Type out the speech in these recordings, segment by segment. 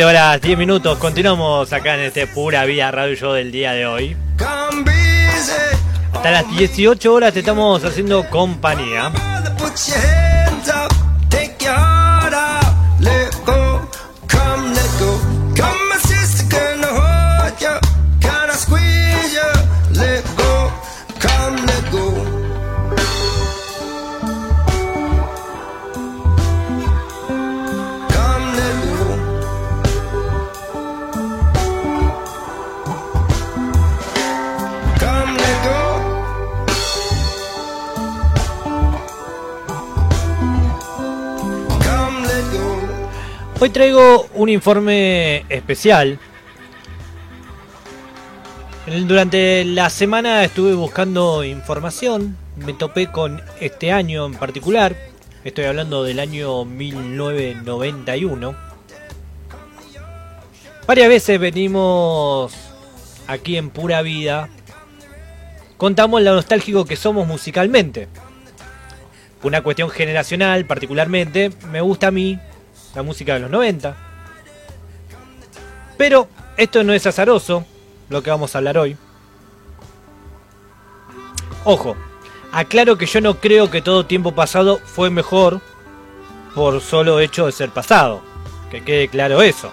7 horas 10 minutos. Continuamos acá en este Pura Vida Radio Show del día de hoy. Hasta las 18 horas te estamos haciendo compañía. Hoy traigo un informe especial. Durante la semana estuve buscando información, me topé con este año en particular, estoy hablando del año 1991. Varias veces venimos aquí en Pura Vida, contamos lo nostálgico que somos musicalmente. Una cuestión generacional particularmente, me gusta a mí la música de los 90. Pero esto no es azaroso, lo que vamos a hablar hoy. Ojo, aclaro que yo no creo que todo tiempo pasado fue mejor por solo hecho de ser pasado. Que quede claro eso.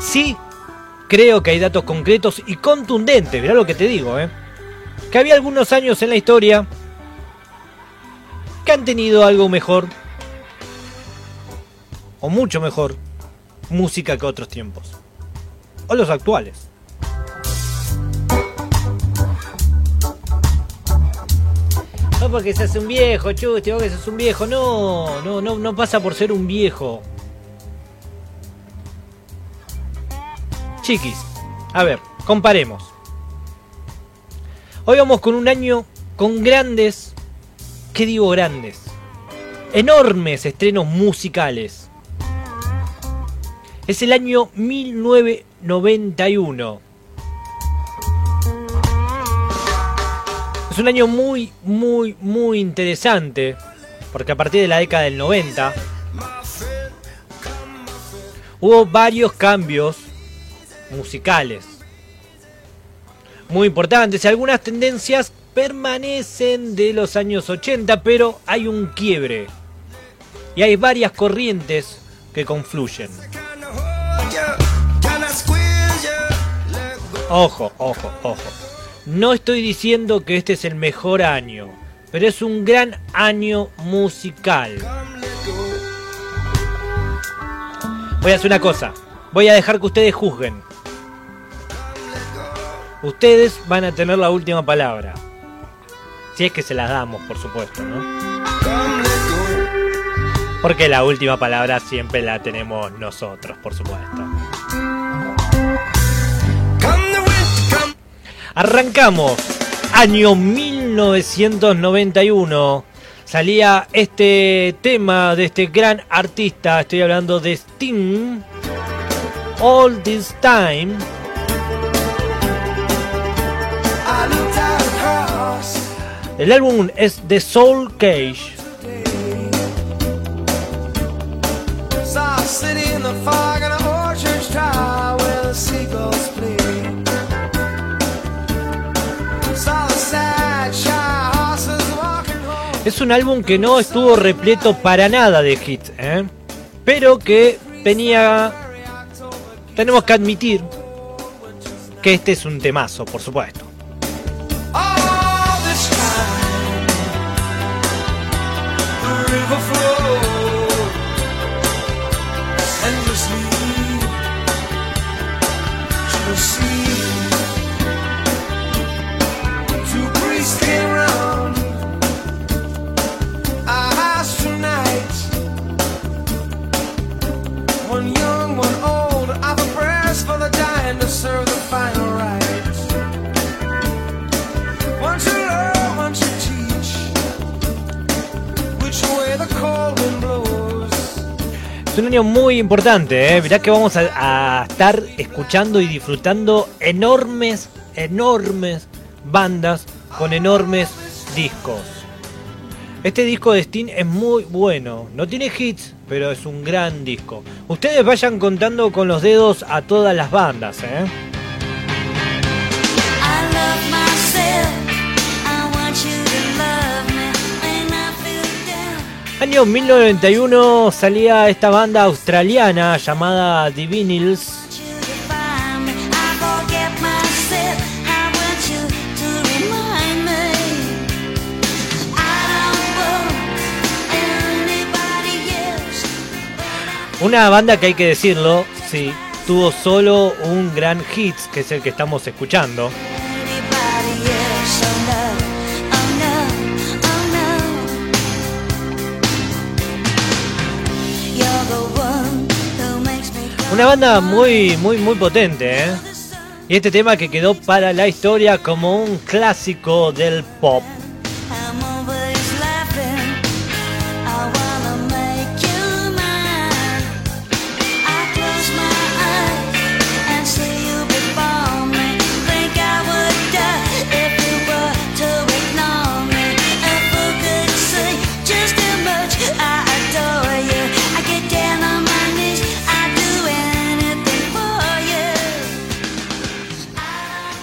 Sí, creo que hay datos concretos y contundentes, mirá lo que te digo, ¿eh? Que había algunos años en la historia que han tenido algo mejor, o mucho mejor, música que otros tiempos, o los actuales. No porque seas un viejo, chusti, vos que seas un viejo, no, no, no, no pasa por ser un viejo. Chiquis, a ver, comparemos. Hoy vamos con un año con grandes ¿Qué digo grandes? Enormes estrenos musicales. Es el año 1991. Es un año muy, muy, muy interesante. Porque a partir de la década del 90 hubo varios cambios musicales. Muy importantes y algunas tendencias permanecen de los años 80, pero hay un quiebre. Y hay varias corrientes que confluyen. Ojo, ojo, ojo. No estoy diciendo que este es el mejor año, pero es un gran año musical. Voy a hacer una cosa. Voy a dejar que ustedes juzguen. Ustedes van a tener la última palabra. Si es que se las damos, por supuesto, ¿no? Porque la última palabra siempre la tenemos nosotros, por supuesto. Arrancamos. Año 1991. Salía este tema de este gran artista. Estoy hablando de Sting. All This Time. El álbum es The Soul Cage. Es un álbum que no estuvo repleto para nada de hits, ¿eh? pero que tenía, tenemos que admitir que este es un temazo, por supuesto. Es un año muy importante, ¿eh? Mirá que vamos a, estar escuchando y disfrutando enormes, enormes bandas con enormes discos. Este disco de Sting es muy bueno. No tiene hits, pero es un gran disco. Ustedes vayan contando con los dedos a todas las bandas, ¿eh? Año 1991 salía esta banda australiana llamada The Vinyls Una banda que hay que decirlo, sí, tuvo solo un gran hit, que es el que estamos escuchando. Una banda muy, muy, muy potente, ¿eh? Y este tema que quedó para la historia como un clásico del pop.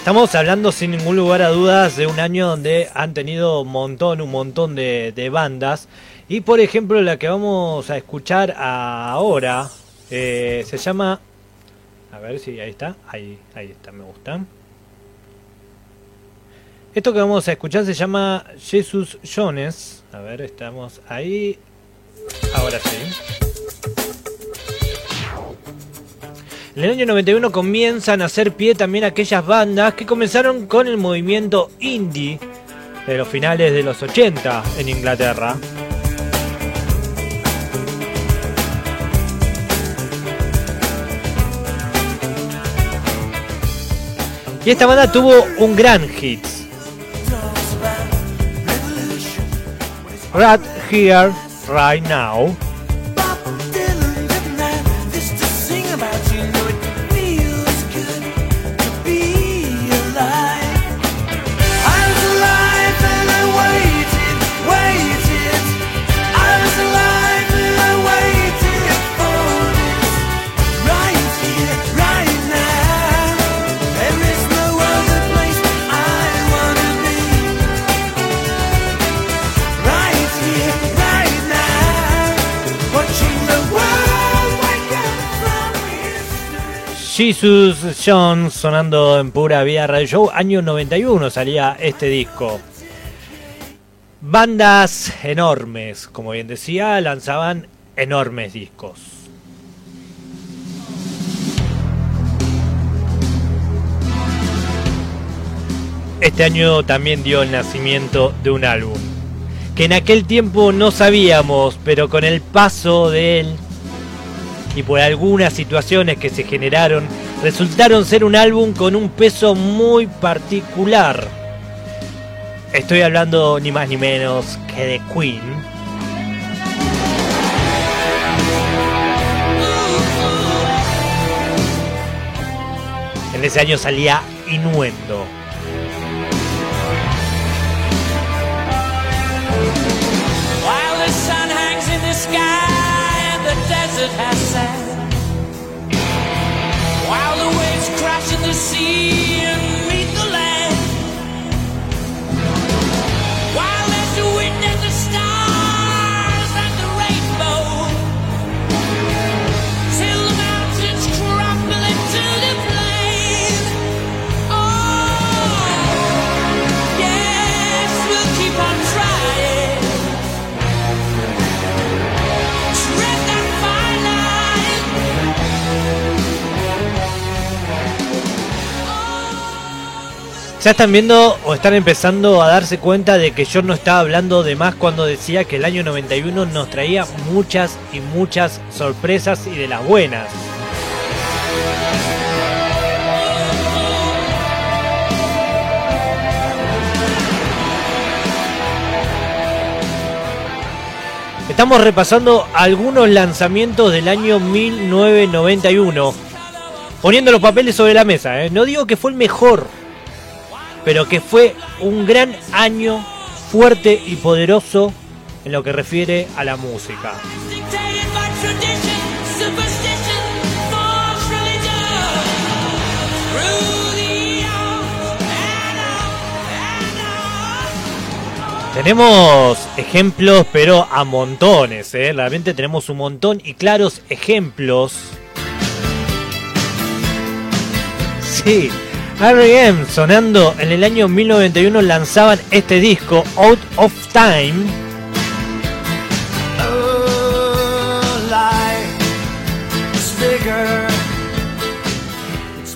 Estamos hablando sin ningún lugar a dudas de un año donde han tenido un montón, un montón de, bandas. Y por ejemplo la que vamos a escuchar ahora eh, se llama... A ver si ahí está, ahí, ahí está, me gusta. Esto que vamos a escuchar se llama Jesus Jones. A ver, estamos ahí. Ahora sí. En el año 91 comienzan a hacer pie también aquellas bandas que comenzaron con el movimiento indie de los finales de los 80 en Inglaterra. Y esta banda tuvo un gran hit. Right Here, Right Now. Jesus Jones sonando en pura vía radio show. Año 91 salía este disco. Bandas enormes, como bien decía, lanzaban enormes discos. Este año también dio el nacimiento de un álbum que en aquel tiempo no sabíamos, pero con el paso de él y por algunas situaciones que se generaron resultaron ser un álbum con un peso muy particular. Estoy hablando ni más ni menos que de Queen. En ese año salía Inuendo. see Ya están viendo o están empezando a darse cuenta de que yo no estaba hablando de más cuando decía que el año 91 nos traía muchas y muchas sorpresas y de las buenas. Estamos repasando algunos lanzamientos del año 1991. Poniendo los papeles sobre la mesa. ¿eh? No digo que fue el mejor pero que fue un gran año fuerte y poderoso en lo que refiere a la música. Tenemos ejemplos, pero a montones, ¿eh? realmente tenemos un montón y claros ejemplos. Sí, R.E.M. sonando en el año 1991 lanzaban este disco, Out of Time.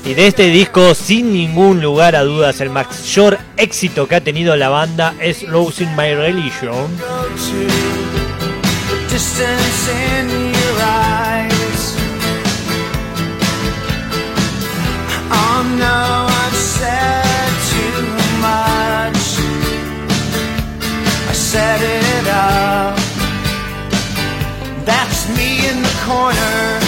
Y de este disco, sin ningún lugar a dudas, el mayor éxito que ha tenido la banda es Losing My Religion. Set it up. That's me in the corner.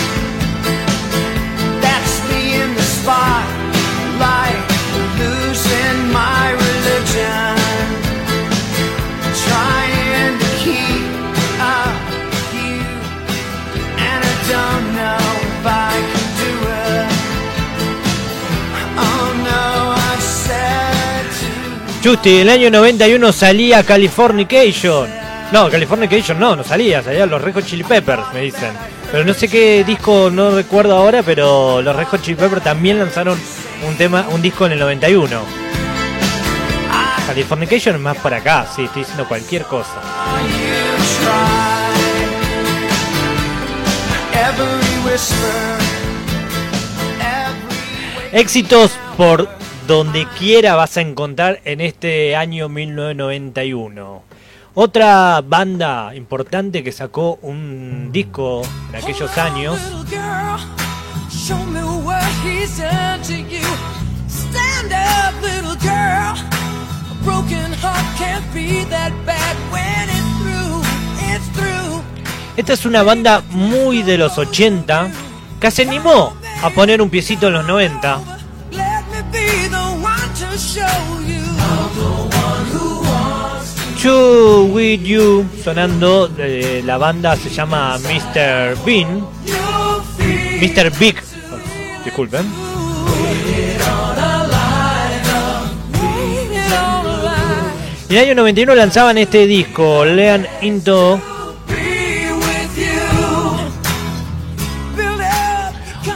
Justi, el año 91 salía Californication. No, Californication no, no salía, salían los Red Hot Chili Peppers, me dicen. Pero no sé qué disco, no recuerdo ahora, pero los Red Hot Chili Peppers también lanzaron un tema, un disco en el 91. Californication es más para acá, sí, estoy diciendo cualquier cosa. Éxitos por donde quiera vas a encontrar en este año 1991. Otra banda importante que sacó un disco en aquellos años. Esta es una banda muy de los 80 que se animó a poner un piecito en los 90 You With You sonando, eh, la banda se llama Mr. Bean, Mr. Big, disculpen. Y en el año 91 lanzaban este disco, Lean Into.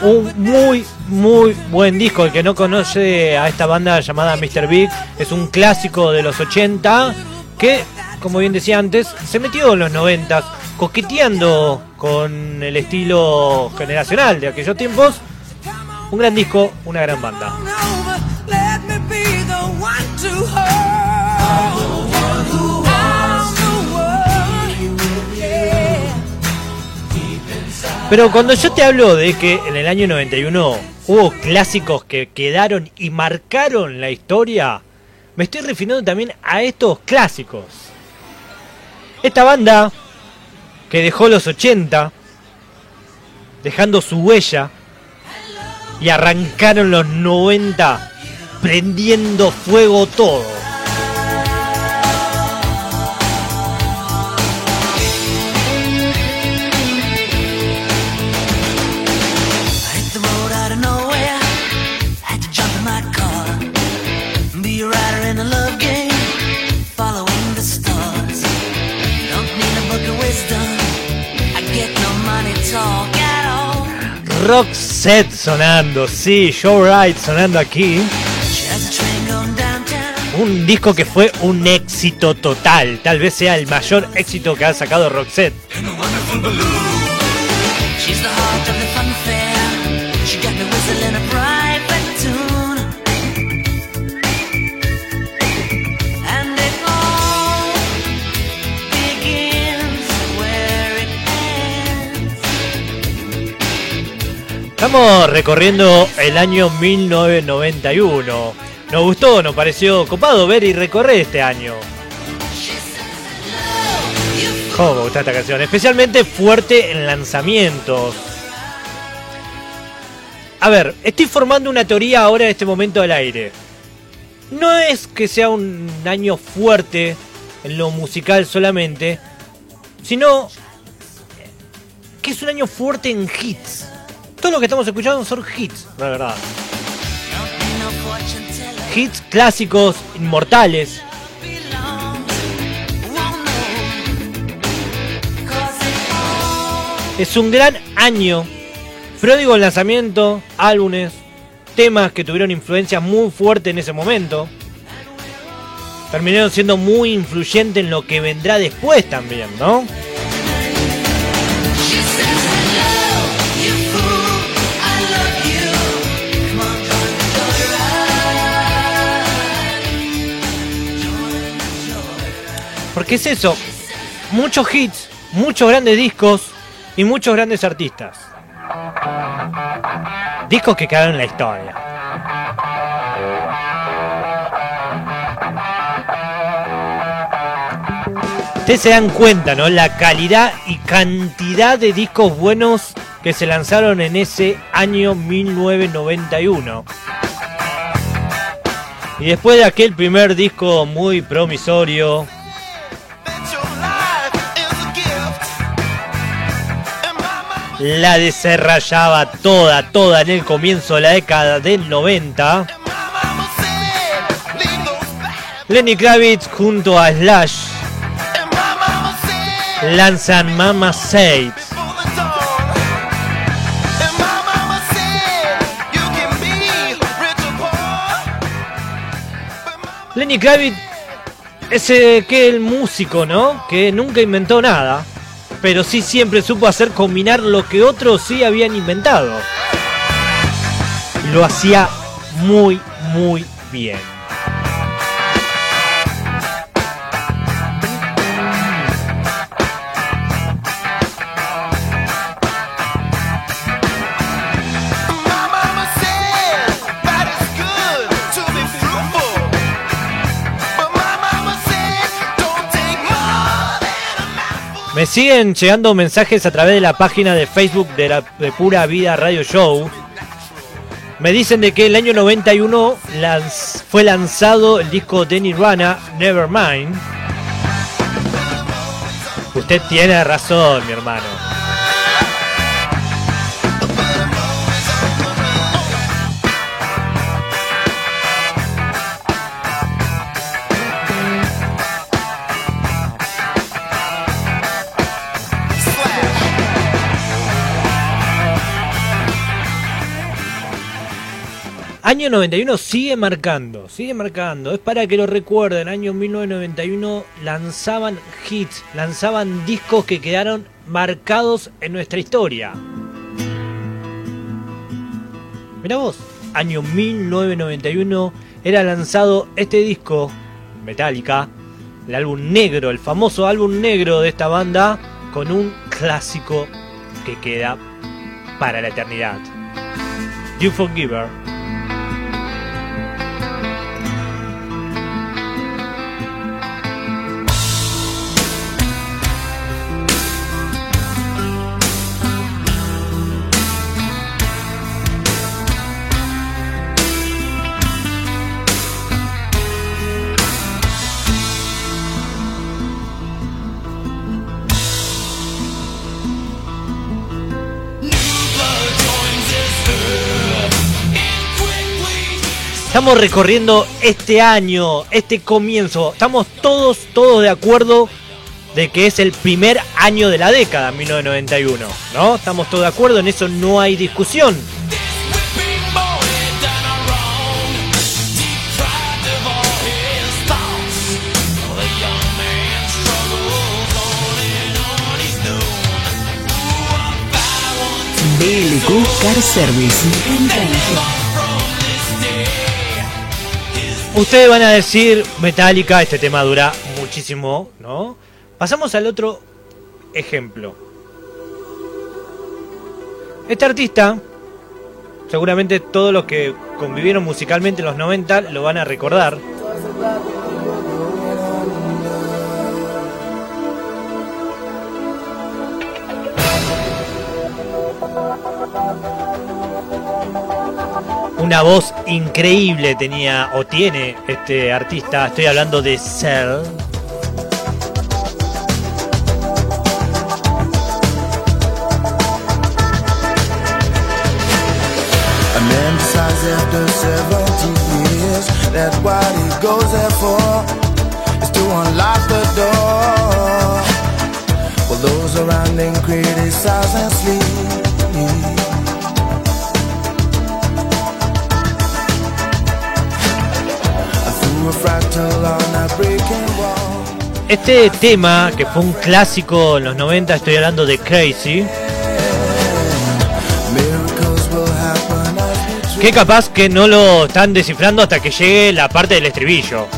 Un muy, muy buen disco. El que no conoce a esta banda llamada Mr. Big, es un clásico de los 80 que, como bien decía antes, se metió en los 90 coqueteando con el estilo generacional de aquellos tiempos. Un gran disco, una gran banda. Pero cuando yo te hablo de que en el año 91 hubo clásicos que quedaron y marcaron la historia, me estoy refiriendo también a estos clásicos. Esta banda que dejó los 80, dejando su huella, y arrancaron los 90 prendiendo fuego todo. Roxette sonando, sí, Show Right sonando aquí. Un disco que fue un éxito total, tal vez sea el mayor éxito que ha sacado Roxette. Estamos recorriendo el año 1991. Nos gustó, nos pareció copado ver y recorrer este año. ¿Cómo me gusta esta canción? Especialmente fuerte en lanzamientos. A ver, estoy formando una teoría ahora en este momento al aire. No es que sea un año fuerte en lo musical solamente, sino que es un año fuerte en hits. Todo lo que estamos escuchando son hits, la verdad. Hits clásicos, inmortales. Es un gran año. Pródigo el lanzamiento, álbumes, temas que tuvieron influencia muy fuerte en ese momento. Terminaron siendo muy influyentes en lo que vendrá después también, ¿no? Porque es eso, muchos hits, muchos grandes discos y muchos grandes artistas. Discos que quedaron en la historia. Ustedes se dan cuenta, ¿no? La calidad y cantidad de discos buenos que se lanzaron en ese año 1991. Y después de aquel primer disco muy promisorio, la desarrollaba toda, toda en el comienzo de la década del 90. Lenny Kravitz junto a Slash lanzan Mama Said. Lenny Kravitz es que el músico, ¿no? Que nunca inventó nada pero sí siempre supo hacer combinar lo que otros sí habían inventado. Lo hacía muy, muy bien. Me siguen llegando mensajes a través de la página de Facebook de la Pura Vida Radio Show. Me dicen de que el año 91 fue lanzado el disco de Nirvana, Nevermind. Usted tiene razón, mi hermano. Año 91 sigue marcando, sigue marcando. Es para que lo recuerden. Año 1991 lanzaban hits, lanzaban discos que quedaron marcados en nuestra historia. Mira vos, año 1991 era lanzado este disco, Metallica, el álbum negro, el famoso álbum negro de esta banda, con un clásico que queda para la eternidad. You Forgiver. Estamos recorriendo este año, este comienzo. Estamos todos, todos de acuerdo de que es el primer año de la década, 1991. ¿No? Estamos todos de acuerdo, en eso no hay discusión. BLQ Car Service. Ustedes van a decir, Metallica, este tema dura muchísimo, ¿no? Pasamos al otro ejemplo. Este artista, seguramente todos los que convivieron musicalmente en los 90 lo van a recordar. una voz increíble tenía o tiene este artista. Estoy hablando de Cell. to unlock the door. Este tema, que fue un clásico en los 90, estoy hablando de Crazy, que capaz que no lo están descifrando hasta que llegue la parte del estribillo.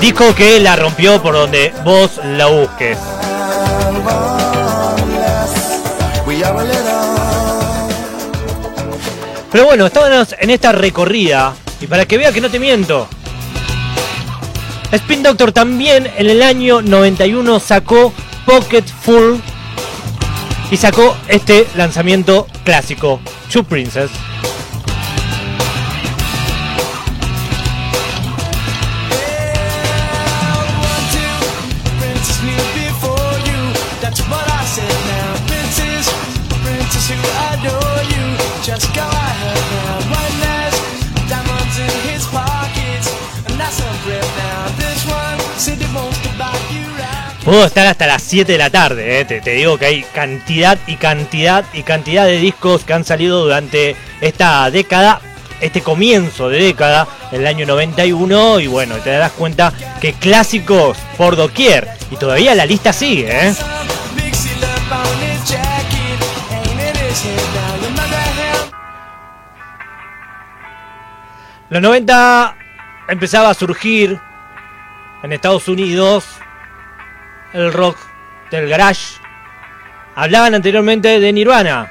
Disco que la rompió por donde vos la busques. Pero bueno, estábamos en esta recorrida. Y para que vea que no te miento. Spin Doctor también en el año 91 sacó Pocket Full. Y sacó este lanzamiento clásico, Two Princess. Puedo estar hasta las 7 de la tarde, eh. te, te digo que hay cantidad y cantidad y cantidad de discos que han salido durante esta década, este comienzo de década, el año 91, y bueno, te darás cuenta que clásicos por doquier, y todavía la lista sigue, ¿eh? Los 90 empezaba a surgir en Estados Unidos el rock del garage. Hablaban anteriormente de Nirvana.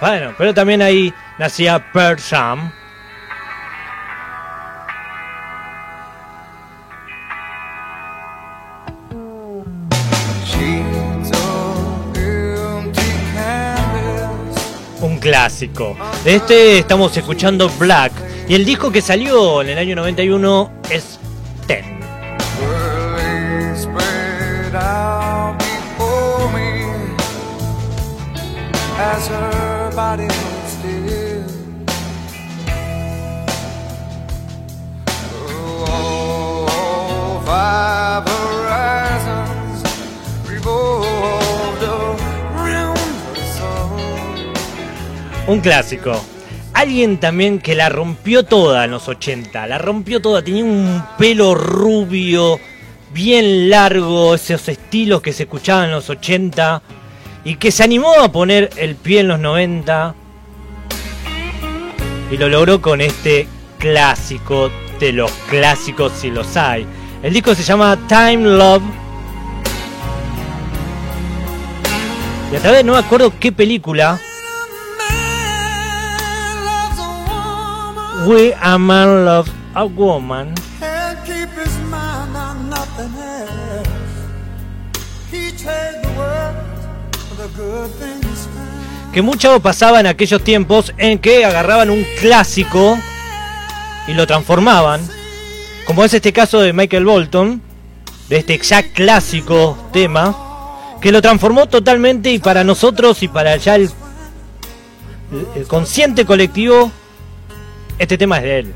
Bueno, pero también ahí nacía Pearl Jam. Un clásico. De este estamos escuchando Black. Y el disco que salió en el año 91 es Un clásico. Alguien también que la rompió toda en los 80. La rompió toda. Tenía un pelo rubio, bien largo, esos estilos que se escuchaban en los 80. Y que se animó a poner el pie en los 90. Y lo logró con este clásico de los clásicos si los hay. El disco se llama Time Love. Y a través no me acuerdo qué película. We a man love a woman. Que mucho pasaba en aquellos tiempos en que agarraban un clásico y lo transformaban. Como es este caso de Michael Bolton, de este ya clásico tema, que lo transformó totalmente y para nosotros y para ya el, consciente colectivo, este tema es de él.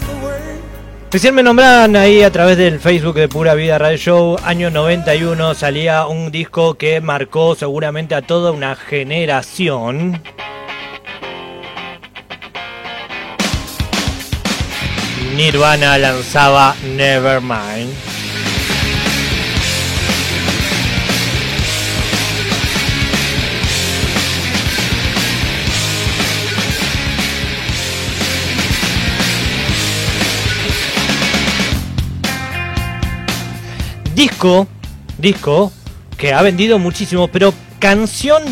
The way. Recién me nombraban ahí a través del Facebook de Pura Vida Radio Show, año 91, salía un disco que marcó seguramente a toda una generación. Nirvana lanzaba Nevermind. disco, disco que ha vendido muchísimo, pero canción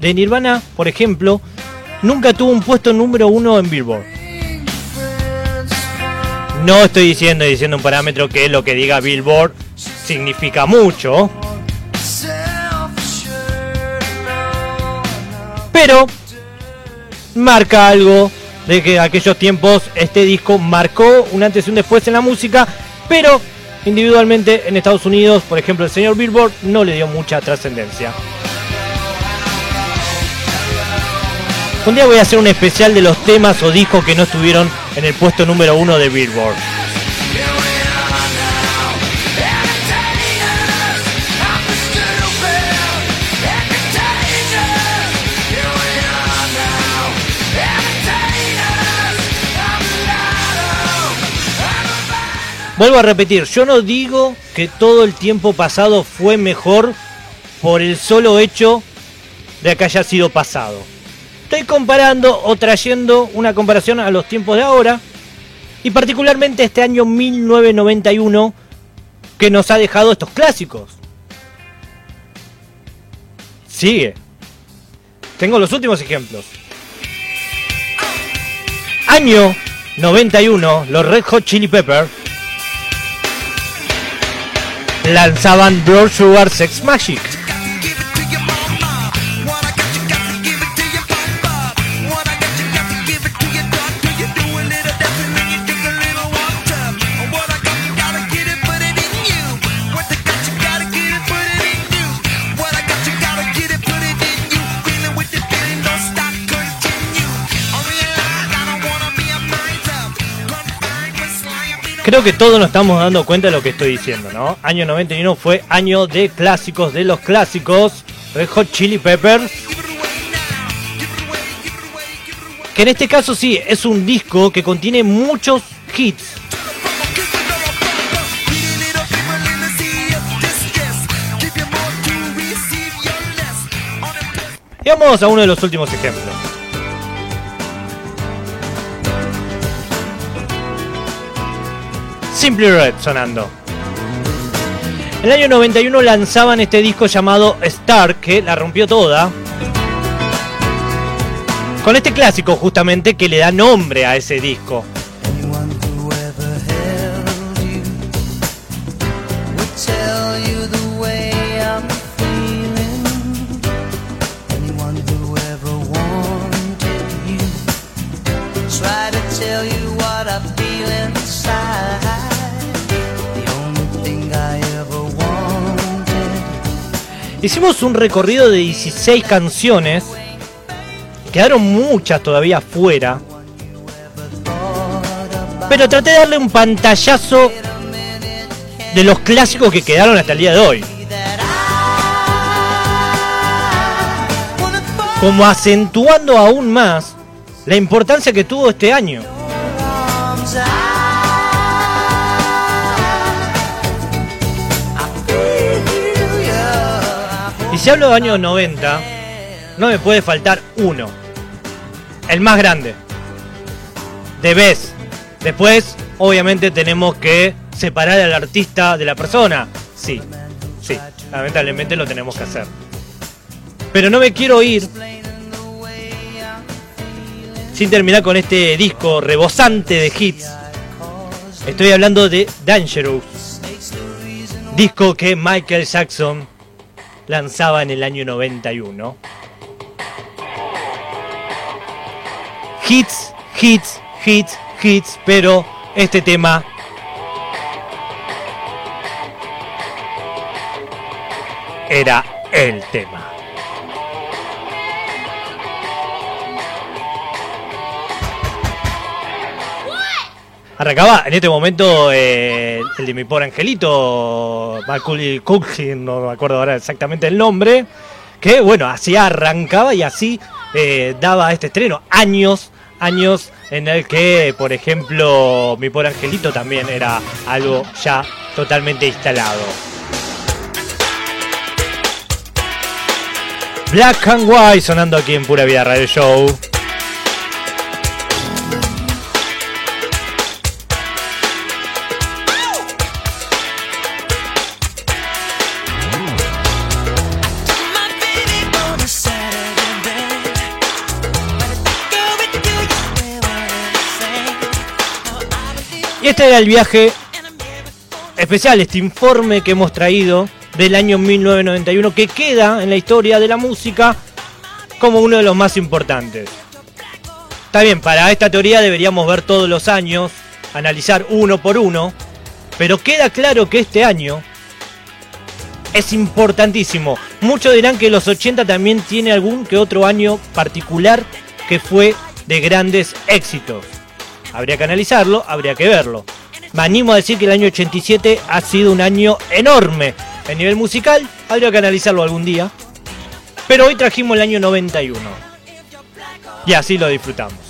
de Nirvana, por ejemplo, nunca tuvo un puesto número uno en Billboard. No estoy diciendo diciendo un parámetro que lo que diga Billboard significa mucho, pero marca algo de que aquellos tiempos este disco marcó un antes y un después en la música, pero individualmente en Estados Unidos, por ejemplo, el señor Billboard no le dio mucha trascendencia. Un día voy a hacer un especial de los temas o discos que no estuvieron en el puesto número uno de Billboard. Vuelvo a repetir, yo no digo que todo el tiempo pasado fue mejor por el solo hecho de que haya sido pasado. Estoy comparando o trayendo una comparación a los tiempos de ahora y particularmente este año 1991 que nos ha dejado estos clásicos. Sigue. Tengo los últimos ejemplos. Año 91, los Red Hot Chili Peppers lanzaban Blood Sugar Sex Magic. Creo que todos nos estamos dando cuenta de lo que estoy diciendo, ¿no? Año 91 fue año de clásicos de los clásicos. Red Hot Chili Peppers. Que en este caso sí, es un disco que contiene muchos hits. Y vamos a uno de los últimos ejemplos. Simply Red sonando. En el año 91 lanzaban este disco llamado Star, que la rompió toda. Con este clásico justamente que le da nombre a ese disco. Tell you what I feel inside. Hicimos un recorrido de 16 canciones. Quedaron muchas todavía fuera. Pero traté de darle un pantallazo de los clásicos que quedaron hasta el día de hoy. Como acentuando aún más la importancia que tuvo este año. Si hablo de años 90, no me puede faltar uno. El más grande. De Best. Después, obviamente, tenemos que separar al artista de la persona. Sí, sí, lamentablemente lo tenemos que hacer. Pero no me quiero ir sin terminar con este disco rebosante de hits. Estoy hablando de Dangerous. Disco que Michael Jackson lanzaba en el año 91. Hits, hits, hits, hits, pero este tema era el tema. Arrancaba en este momento eh, el de mi pobre angelito, Macaulay no me acuerdo ahora exactamente el nombre, que bueno, así arrancaba y así eh, daba este estreno. Años, años en el que, por ejemplo, mi pobre angelito también era algo ya totalmente instalado. Black and White sonando aquí en Pura Vida Radio Show. Este era el viaje especial, este informe que hemos traído del año 1991 que queda en la historia de la música como uno de los más importantes. Está bien, para esta teoría deberíamos ver todos los años, analizar uno por uno, pero queda claro que este año es importantísimo. Muchos dirán que los 80 también tiene algún que otro año particular que fue de grandes éxitos. Habría que analizarlo, habría que verlo. Me animo a decir que el año 87 ha sido un año enorme. A nivel musical, habría que analizarlo algún día. Pero hoy trajimos el año 91. Y así lo disfrutamos.